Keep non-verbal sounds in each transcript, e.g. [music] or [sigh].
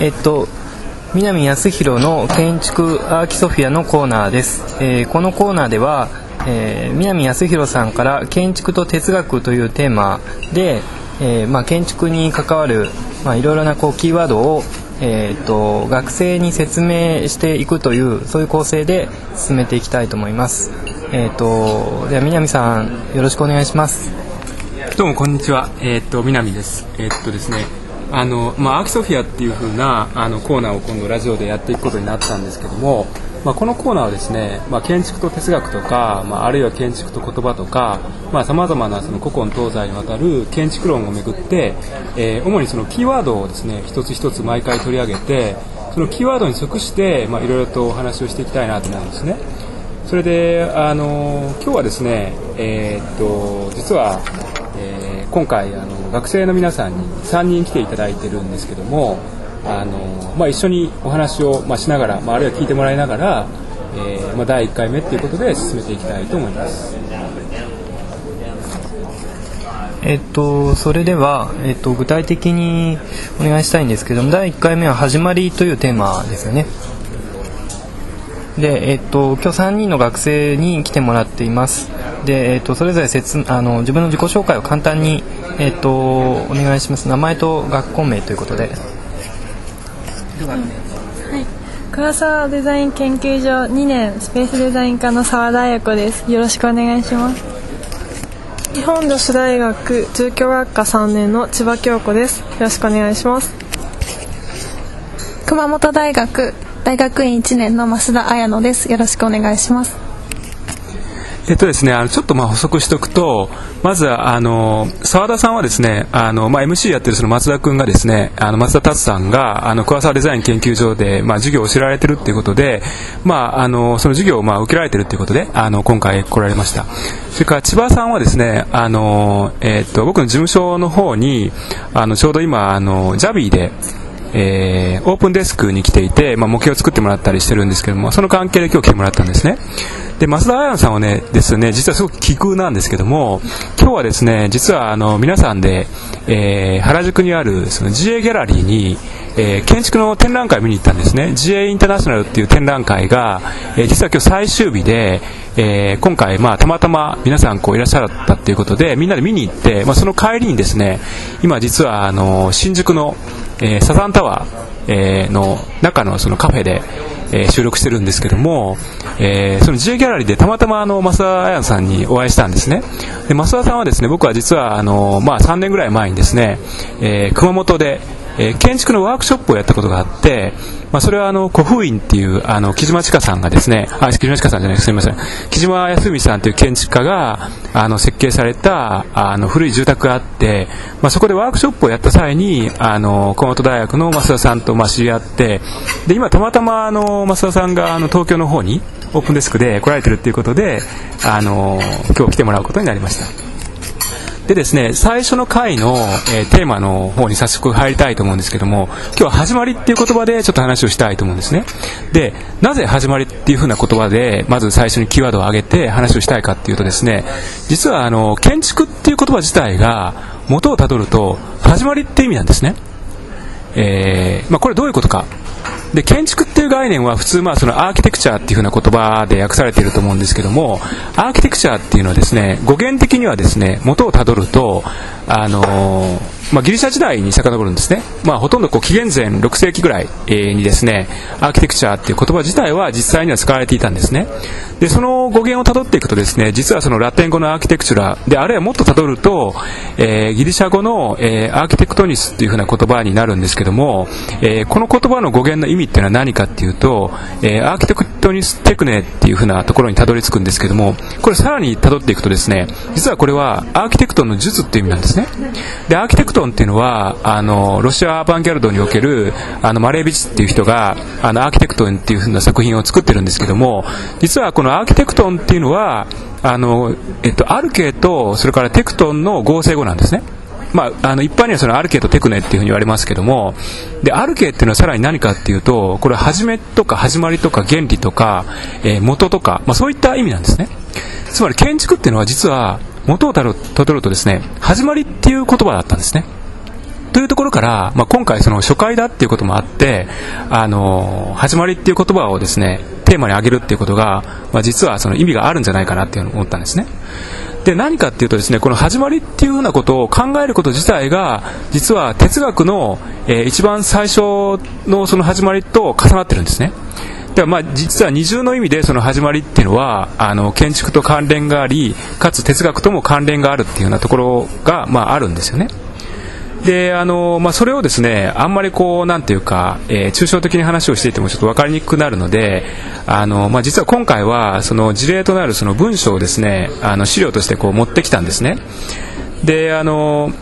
えっと南康弘の建築アーキソフィアのコーナーです、えーこのコーナーでは、えー南康弘さんから建築と哲学というテーマで、えーまあ、建築に関わる、まあ、いろいろなこうキーワードを、えー、と学生に説明していくというそういう構成で進めていきたいと思います、えー、とでは南さんよろしくお願いしますどうもこんにちは。えーっと南です。えーっとですね。あのまあアーキソフィアっていう風なあのコーナーを今度ラジオでやっていくことになったんですけども、まあこのコーナーはですね、まあ建築と哲学とか、まああるいは建築と言葉とかさ、まあ様々なその古今東西にわたる建築論をめぐって、えー主にそのキーワードをですね一つ一つ毎回取り上げて、そのキーワードに即していろいろとお話をしていきたいなと思うんですね。それであの今日はですね、えーっと実は、今回あの学生の皆さんに3人来ていただいてるんですけどもあの、まあ、一緒にお話を、まあ、しながら、まあ、あるいは聞いてもらいながら、えーまあ、第1回目っていうことで進めていきたいと思います。えっと、それでは、えっと、具体的にお願いしたいんですけども第1回目は「始まり」というテーマですよねで、えっと、今日3人の学生に来てもらっています。で、えっと、それぞれ説あの自分の自己紹介を簡単に、えっと、お願いします。名前と学校名ということで。黒沢デザイン研究所2年スペースデザイン科の澤田彩子です。よろしくお願いします。日本女子大学住居学科3年の千葉京子です。よろしくお願いします。熊本大学大学院1年の増田彩乃ですよろしくお願いしますえっとですね、あのちょっとまあ補足しておくと、まずはあの澤田さんはですね、あのまあ MC やってるその松田君がですね、あの松田達さんがあの桑沢デザイン研究所でまあ授業を教えられてるっていうことで、まああのその授業をまあ受けられてるっていうことで、あの今回来られました。それから千葉さんはですね、あのえっと僕の事務所の方にあのちょうど今あのジャビーでえーオープンデスクに来ていて、まあ、模型を作ってもらったりしてるんですけども、その関係で今日来てもらったんですね。で、増田彩乃さんはね、ですね、実はすごく奇遇なんですけども、今日はですね、実はあの、皆さんで、えー原宿にあるその GA ギャラリーに、えー建築の展覧会見に行ったんですね。GA インターナショナルっていう展覧会が、えー実は今日最終日で、えー今回、まあ、たまたま皆さんこういらっしゃったっていうことで、みんなで見に行って、まあ、その帰りにですね、今実はあの、新宿の、えサザンタワー、えの中のそのカフェで、え収録してるんですけども、えーその GA ギャラリーでたまたまあの増田彩さんにお会いしたんですね。で増田さんはですね、僕は実はあの、まあ、3年ぐらい前にですね、えー熊本で、えー建築のワークショップをやったことがあって、まあ、それはあの古風院っていうあの木島千佳さんがですねあ木島千佳さんじゃないすみません木島康文さんという建築家があの設計されたあの古い住宅があって、まあ、そこでワークショップをやった際にあの熊本大学の増田さんとまあ知り合ってで今たまたまあの増田さんがあの東京の方にオープンデスクで来られてるっていうことであの今日来てもらうことになりました。でですね、最初の回の、えーテーマの方に早速入りたいと思うんですけども、今日は始まりっていう言葉でちょっと話をしたいと思うんですね。で、なぜ始まりっていう風な言葉で、まず最初にキーワードを挙げて話をしたいかっていうとですね、実はあの、建築っていう言葉自体が元をたどると、始まりって意味なんですね。えーまあ、これどういうことか。で建築っていう概念は普通まあそのアーキテクチャーっていう風な言葉で訳されていると思うんですけどもアーキテクチャーっていうのはですね語源的にはですね元をたどるとあのーまあ、ギリシャ時代に遡るんですね、まあ、ほとんどこう紀元前6世紀ぐらいにですねアーキテクチャーっていう言葉自体は実際には使われていたんですね。でその語源をたどっていくとですね実はそのラテン語のアーキテクチュラであるいはもっとたどると、えーギリシャ語の、えーアーキテクトニスっていう風な言葉になるんですけども、えーこの言葉の語源の意味っていうのは何かっていうと、えアーキテクトニステクネっていう風なところにたどり着くんですけどもこれさらにたどっていくとですね実はこれはアーキテクトの術っていう意味なんですね。でアーキテクトンっていうのはあのロシアアバンギャルドにおけるあのマレービチっていう人があのアーキテクトンっていう風な作品を作ってるんですけども実はこのアーキテクトンっていうのはあの、えっと、アルケとそれからテクトンの合成語なんですね。まあ、あの一般にはそのアルケとテクネっていうふうに言われますけどもでアルケっていうのはさらに何かっていうとこれは始めとか始まりとか原理とか、えー元とか、まあ、そういった意味なんですね。つまり建築っていうのは実は元をたどるとですね始まりっていう言葉だったんですねというところから、まあ、今回その初回だっていうこともあって、あの始まりっていう言葉をですねテーマに挙げるっていうことが、まあ、実はその意味があるんじゃないかなっていうのを思ったんですね。で何かっていうとですねこの始まりっていうふうなことを考えること自体が実は哲学の、えー一番最初のその始まりと重なってるんですね。ではまあ実は二重の意味でその始まりっていうのはあの建築と関連がありかつ哲学とも関連があるっていうようなところが、まあ、あるんですよね。であのまあ、それをですねあんまりこうなんていうか、えー抽象的に話をしていてもちょっと分かりにくくなるのであの、まあ、実は今回はその事例となるその文章をですねあの資料としてこう持ってきたんですね。であの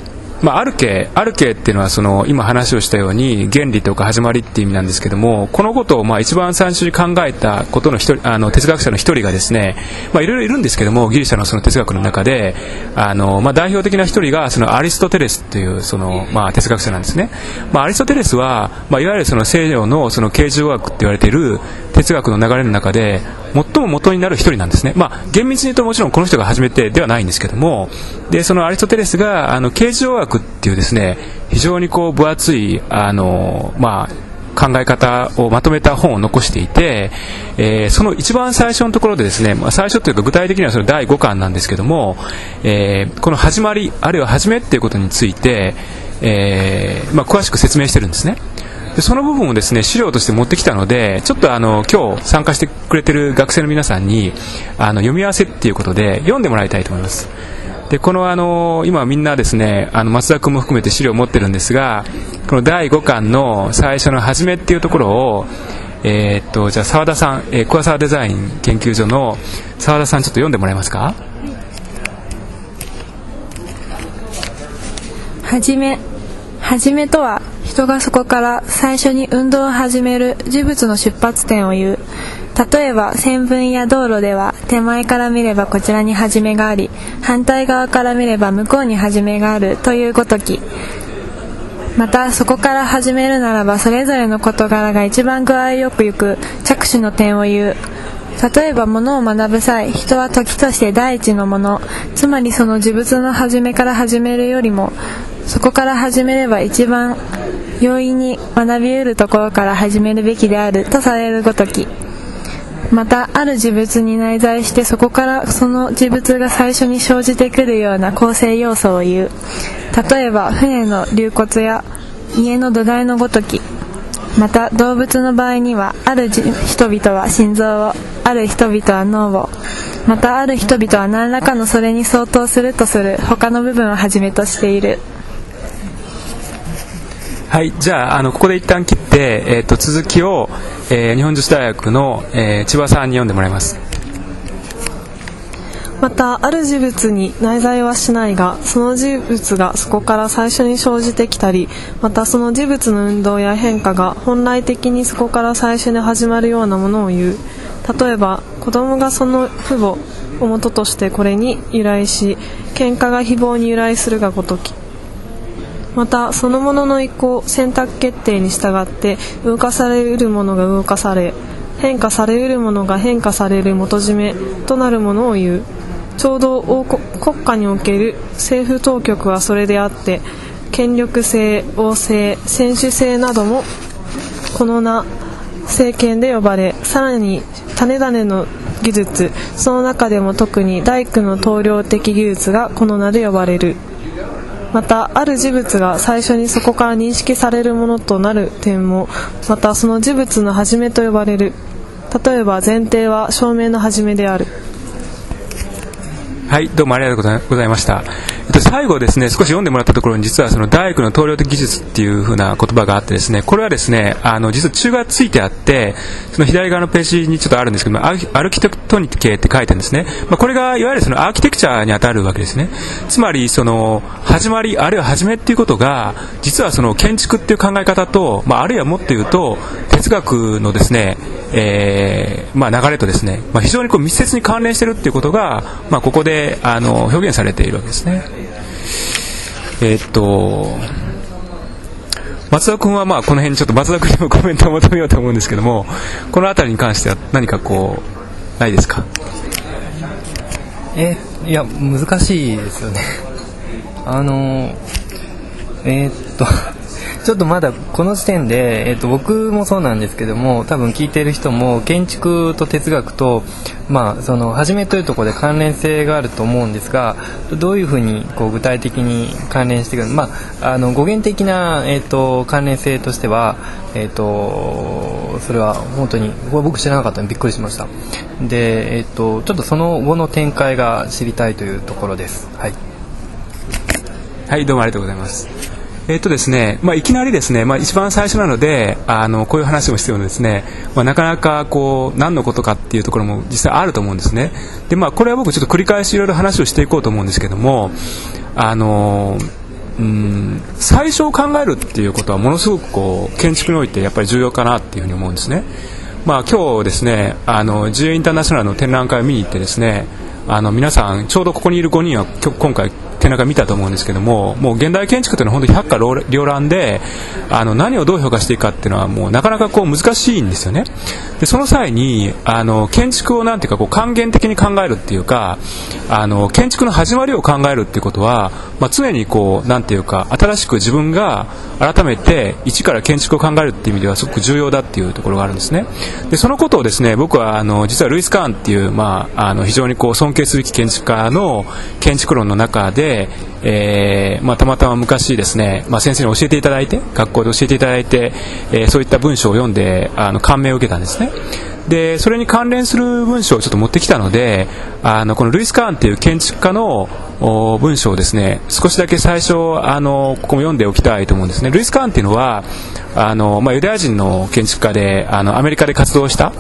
まあ、アルケアルケっていうのはその今話をしたように原理とか始まりっていう意味なんですけどもこのことをまあ一番最初に考えたことの一人あの哲学者の一人がですねまあいろいろいるんですけどもギリシャのその哲学の中であの、まあ、代表的な一人がそのアリストテレスというその、まあ、哲学者なんですね、まあ、アリストテレスは、まあ、いわゆるその西洋のその形状学って言われている哲学の流れの中で最も元になる一人なんですね、まあ、厳密に言うともちろんこの人が初めてではないんですけどもでそのアリストテレスがあの形状学っていうですね非常にこう分厚いあの、まあ、考え方をまとめた本を残していて、えーその一番最初のところでですね、まあ、最初というか具体的にはその第5巻なんですけども、えーこの始まりあるいは始めっていうことについて、えーまあ、詳しく説明してるんですね。でその部分をですね資料として持ってきたのでちょっとあの今日参加してくれてる学生の皆さんにあの読み合わせっていうことで読んでもらいたいと思います。でこのあの今みんなですねあの松田君も含めて資料を持ってるんですがこの第5巻の最初の「始め」っていうところをえーっとじゃあ澤田さん、えー、桑沢デザイン研究所の澤田さんちょっと読んでもらえますか？はじめはじめとは人がそこから最初に運動を始める事物の出発点を言う。例えば線分や道路では手前から見ればこちらに始めがあり反対側から見れば向こうに始めがあるというごとき。またそこから始めるならばそれぞれの事柄が一番具合よくゆく着手の点を言う。例えば物を学ぶ際人は時として第一のものつまりその事物の始めから始めるよりもそこから始めれば一番容易に学び得るところから始めるべきであるとされるごとき。またある事物に内在してそこからその事物が最初に生じてくるような構成要素を言う。例えば船の流骨や家の土台のごとき。また動物の場合にはある人々は心臓をある人々は脳を。またある人々は何らかのそれに相当するとする他の部分をはじめとしている。はい、じゃあ、あのここで一旦切って、えー、と続きを、えー日本女子大学の、えー千葉さんに読んでもらいます。またある事物に内在はしないがその事物がそこから最初に生じてきたりまたその事物の運動や変化が本来的にそこから最初に始まるようなものを言う例えば子供がその父母を元としてこれに由来し喧嘩が誹謗に由来するがごときまたそのものの意向選択決定に従って動かされうるものが動かされ変化されうるものが変化される元締めとなるものを言う。ちょうど国家における政府当局はそれであって権力制王政選手制などもこの名政権で呼ばれさらに種々の技術その中でも特に大工の棟梁的技術がこの名で呼ばれる。またある事物が最初にそこから認識されるものとなる点もまたその事物の始めと呼ばれる例えば前提は証明の始めであるはい、どうもありがとうございました。えっと、最後ですね、少し読んでもらったところに、実はその大工の棟梁的技術っていう風な言葉があってですね、これはですね、あの、実は中がついてあって、その左側のページにちょっとあるんですけども、アルキテクトニケって書いてあるんですね。まあ、これが、いわゆるそのアーキテクチャに当たるわけですね。つまり、その、始まり、あるいは始めっていうことが、実はその建築っていう考え方と、まあ、あるいはもっと言うと、哲学のですね、えーまあ、流れとですね、まあ、非常にこう密接に関連しているっていうことが、まあ、ここであの表現されているわけですね。えーっと松田君はまあこの辺にちょっと松田君にも [laughs] コメントを求めようと思うんですけどもこの辺りに関しては何かこうないですか？えいや難しいですよねあのえー、っとちょっとまだこの時点で、えっと、僕もそうなんですけども多分聞いてる人も建築と哲学と、まあ、その初めというところで関連性があると思うんですがどういうふうにこう具体的に関連してくる、まあ、あの語源的な、えっと、関連性としては、えっと、それは本当にこれ僕知らなかったのでびっくりしましたで、えっと、ちょっとその後の展開が知りたいというところです。はいはい、どうもありがとうございます。えっとですね、まあ、いきなりですね、まあ、一番最初なので、あの、こういう話をしてるのですね、まあ、なかなかこう、何のことかっていうところも実際あると思うんですね。で、まあ、これは僕ちょっと繰り返しいろいろ話をしていこうと思うんですけども、あの、うん、最初を考えるっていうことはものすごくこう、建築においてやっぱり重要かなっていうふうに思うんですね。まあ、今日ですね、あの、自由インターナショナルの展覧会を見に行ってですね、あの皆さんちょうどここにいる5人は今回展覧会見たと思うんですけどももう現代建築というのは本当に百花繚乱であの何をどう評価していくかっていうのはもうなかなかこう難しいんですよね。でその際にあの建築をなんていうかこう還元的に考えるっていうかあの建築の始まりを考えるっていうことは、まあ、常にこうなんていうか新しく自分が改めて一から建築を考えるっていう意味ではすごく重要だっていうところがあるんですね。でそのことをですね僕はあの実はルイス・カーンっていう、まあ、あの非常にこう尊尊敬すべき建築家の建築論の中で、えーまあ、たまたま昔ですね、まあ、先生に教えていただいて学校で教えていただいて、えー、そういった文章を読んであの感銘を受けたんですね。でそれに関連する文章をちょっと持ってきたのであのこのルイス・カーンっていう建築家の文章をですね少しだけ最初あのここも読んでおきたいと思うんですね。ルイス・カーンっていうのはあの、まあ、ユダヤ人の建築家であのアメリカで活動した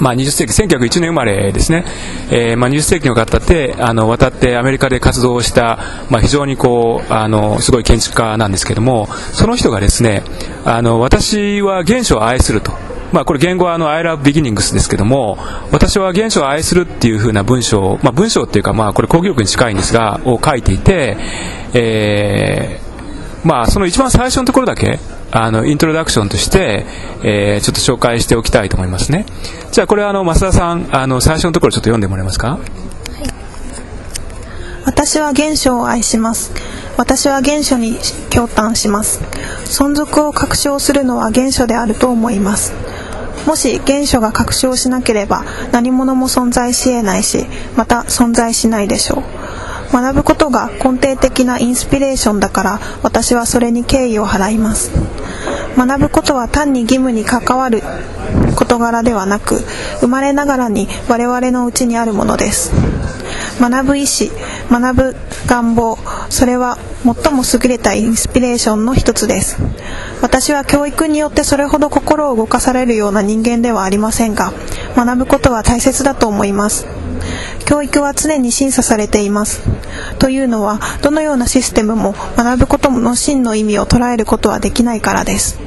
まあ、20世紀、1901年生まれですね、えー、まあ、20世紀の方ってあの渡ってアメリカで活動した、まあ、非常にこうあのすごい建築家なんですけどもその人がですねあの私は原初を愛すると。まあ、これ言語はあの I love beginnings ですけども私は原初を愛するっていう風な文章、まあ、文章っていうかまあこれ講義力に近いんですがを書いていて、えー、まあその一番最初のところだけあのイントロダクションとして、えー、ちょっと紹介しておきたいと思いますね。じゃあこれはあの増田さんあの最初のところちょっと読んでもらえますか、はい、私は原初を愛します。私は原初に共感します。存続を確証するのは原初であると思います。もし原初が確証しなければ何者も存在し得ないしまた存在しないでしょう。学ぶことが根底的なインスピレーションだから私はそれに敬意を払います。学ぶことは単に義務に関わる事柄ではなく生まれながらに我々のうちにあるものです。学ぶ意思学ぶ願望それは最も優れたインスピレーションの一つです。私は教育によってそれほど心を動かされるような人間ではありませんが学ぶことは大切だと思います。教育は常に審査されています。というのはどのようなシステムも学ぶことの真の意味を捉えることはできないからです。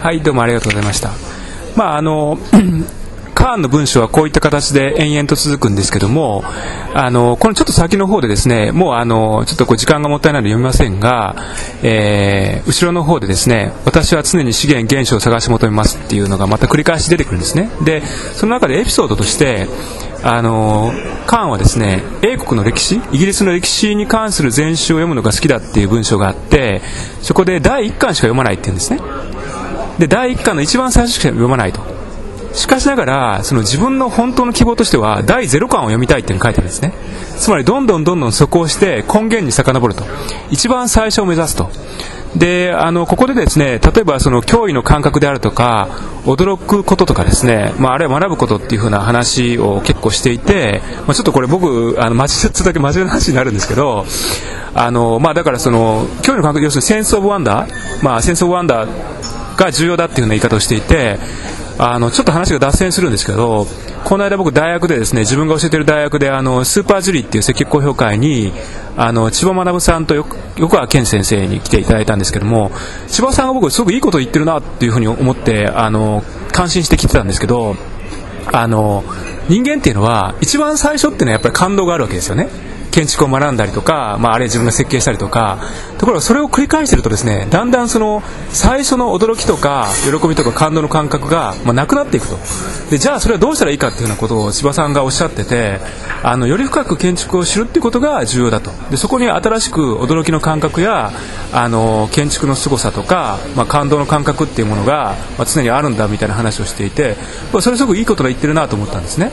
はいどうもありがとうございました。まああのカーンの文章はこういった形で延々と続くんですけども、あの、このちょっと先の方でですね、もうあの、ちょっとこう時間がもったいないので読みませんが、えー、後ろの方でですね、私は常に資源原子を探し求めますっていうのがまた繰り返し出てくるんですね。で、その中でエピソードとして、あのカーンはですね英国の歴史イギリスの歴史に関する全集を読むのが好きだっていう文章があってそこで第1巻しか読まないって言うんですねで第1巻の一番最初しか読まないとしかしながらその自分の本当の希望としては第0巻を読みたいって書いてあるんですね。つまりどんどんどんどんそこをして根源に遡ると。一番最初を目指すと。であのここでですね例えばその脅威の感覚であるとか驚くこととかですね、まあ、あるいは学ぶことっていう風な話を結構していて、まあ、ちょっとこれ僕あの間違っただけ真面目な話になるんですけどあの、まあ、だからその脅威の感覚要するにセンス・オブ・ワンダー、まあ、センス・オブ・ワンダーが重要だっていうような言い方をしていてあのちょっと話が脱線するんですけどこの間僕大学でですね自分が教えてる大学であのスーパージュリーっていう積極公表会にあの千葉学さんと横川健先生に来ていただいたんですけども千葉さんが僕すごくいいことを言ってるなっていうふうに思ってあの感心して聞いてたんですけどあの人間っていうのは一番最初っていうのはやっぱり感動があるわけですよね。建築を学んだりとか、まあ、あるいは自分が設計したりとかところがそれを繰り返しているとですねだんだんその最初の驚きとか喜びとか感動の感覚が、まあ、なくなっていくとでじゃあそれはどうしたらいいかっていうようなことを千葉さんがおっしゃっててあのより深く建築を知るっていうことが重要だとでそこに新しく驚きの感覚やあの建築の凄さとか、まあ、感動の感覚っていうものが、常にあるんだみたいな話をしていてそれすごくいいことが言ってるなと思ったんですね。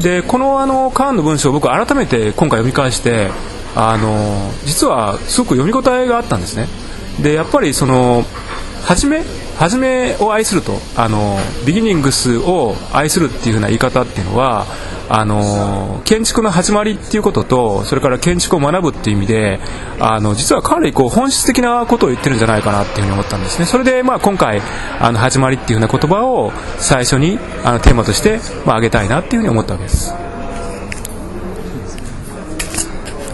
でこのあのカーンの文章を僕改めて今回読み返してあの実はすごく読み応えがあったんですね。でやっぱりその初め初めを愛するとあのビギニングスを愛するっていうふうな言い方っていうのはあの建築の始まりっていうこととそれから建築を学ぶっていう意味であの実はかなりこう本質的なことを言ってるんじゃないかなっていうふうに思ったんですね。それでまあ今回あの始まりっていうふうな言葉を最初にあのテーマとしてまあ挙げたいなっていうふうに思ったわけです。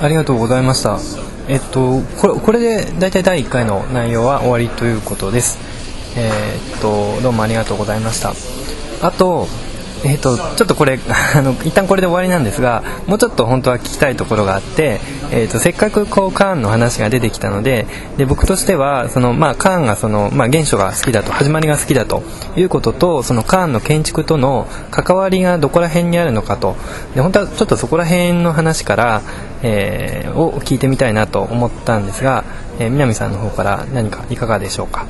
ありがとうございました。えっとこれこれで大体第1回の内容は終わりということです。えー、っとどうもありがとうございました。あとえーと、ちょっとこれ [laughs] あの一旦これで終わりなんですがもうちょっと本当は聞きたいところがあって、えーと、せっかくこうカーンの話が出てきたのでで僕としてはその、まあ、カーンがその、まあ、原初が好きだと始まりが好きだということとそのカーンの建築との関わりがどこら辺にあるのかとで本当はちょっとそこら辺の話から、えー、を聞いてみたいなと思ったんですが、えー、南さんの方から何かいかがでしょうか？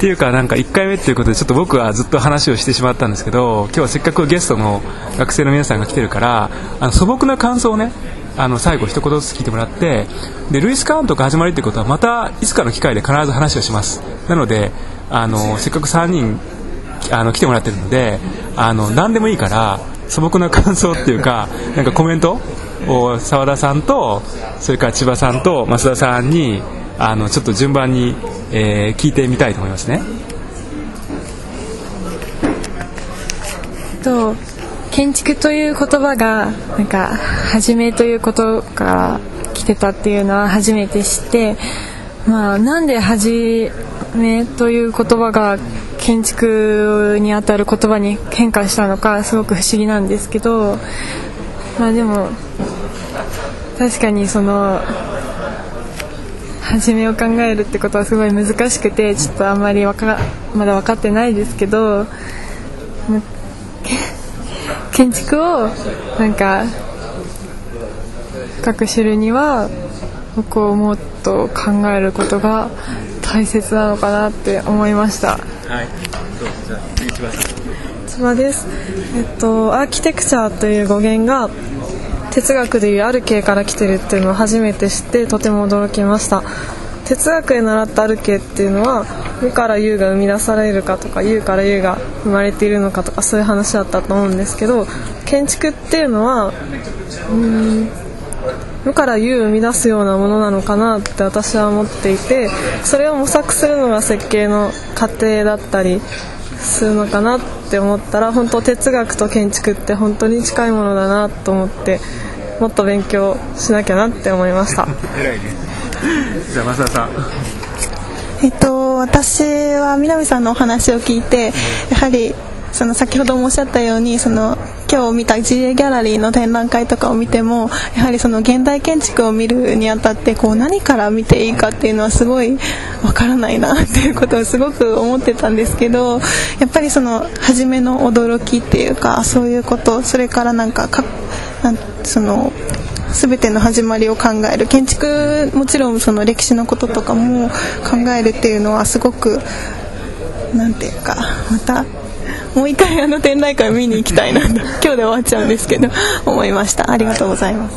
っていうかなんか1回目っていうことでちょっと僕はずっと話をしてしまったんですけど今日はせっかくゲストの学生の皆さんが来てるからあの素朴な感想をねあの最後一言ずつ聞いてもらってでルイス・カーンとか始まりってことはまたいつかの機会で必ず話をします。なのであのせっかく3人あの来てもらってるのであの何でもいいから素朴な感想っていうかなんかコメントを澤田さんとそれから千葉さんと増田さんにあのちょっと順番に、えー、聞いてみたいと思いますね。と建築という言葉がなんか初めということから来てたっていうのは初めて知って、まあ、なんで初めという言葉が建築にあたる言葉に変化したのかすごく不思議なんですけど、まあ、でも確かにその初めを考えるってことはすごい難しくてちょっとあんまりわかまだ分かってないですけど建築をなんか深く知るには僕をもっと考えることが大切なのかなって思いました。はい、どうぞじゃあ千葉です。えっとアーキテクチャという語源が哲学でいうある系から来てるっていうのを初めて知ってとても驚きました。哲学で習ったある系っていうのは無から有が生み出されるかとか有から有が生まれているのかとかそういう話だったと思うんですけど建築っていうのはうん無から有を生み出すようなものなのかなって私は思っていてそれを模索するのが設計の過程だったりするのかなって思ったら本当哲学と建築って本当に近いものだなと思ってもっと勉強しなきゃなって思いました。[laughs] じゃあ増田さん。えっと私は南さんのお話を聞いてやはりその先ほどもおっしゃったようにその今日見た GA ギャラリーの展覧会とかを見てもやはりその現代建築を見るにあたってこう何から見ていいかっていうのはすごいわからないなっていうことをすごく思ってたんですけどやっぱりその初めの驚きっていうかそういうことそれからなんかかなんその全ての始まりを考える。建築もちろんその歴史のこととかも考えるっていうのはすごくなんていうかまたもう一回あの展覧会見に行きたいなと。[laughs] 今日で終わっちゃうんですけど思いました。ありがとうございます。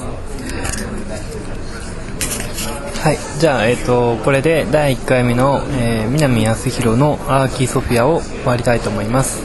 はい。じゃあ、えーと、これで第1回目の、えー、南康弘のアーキーソフィアを終わりたいと思います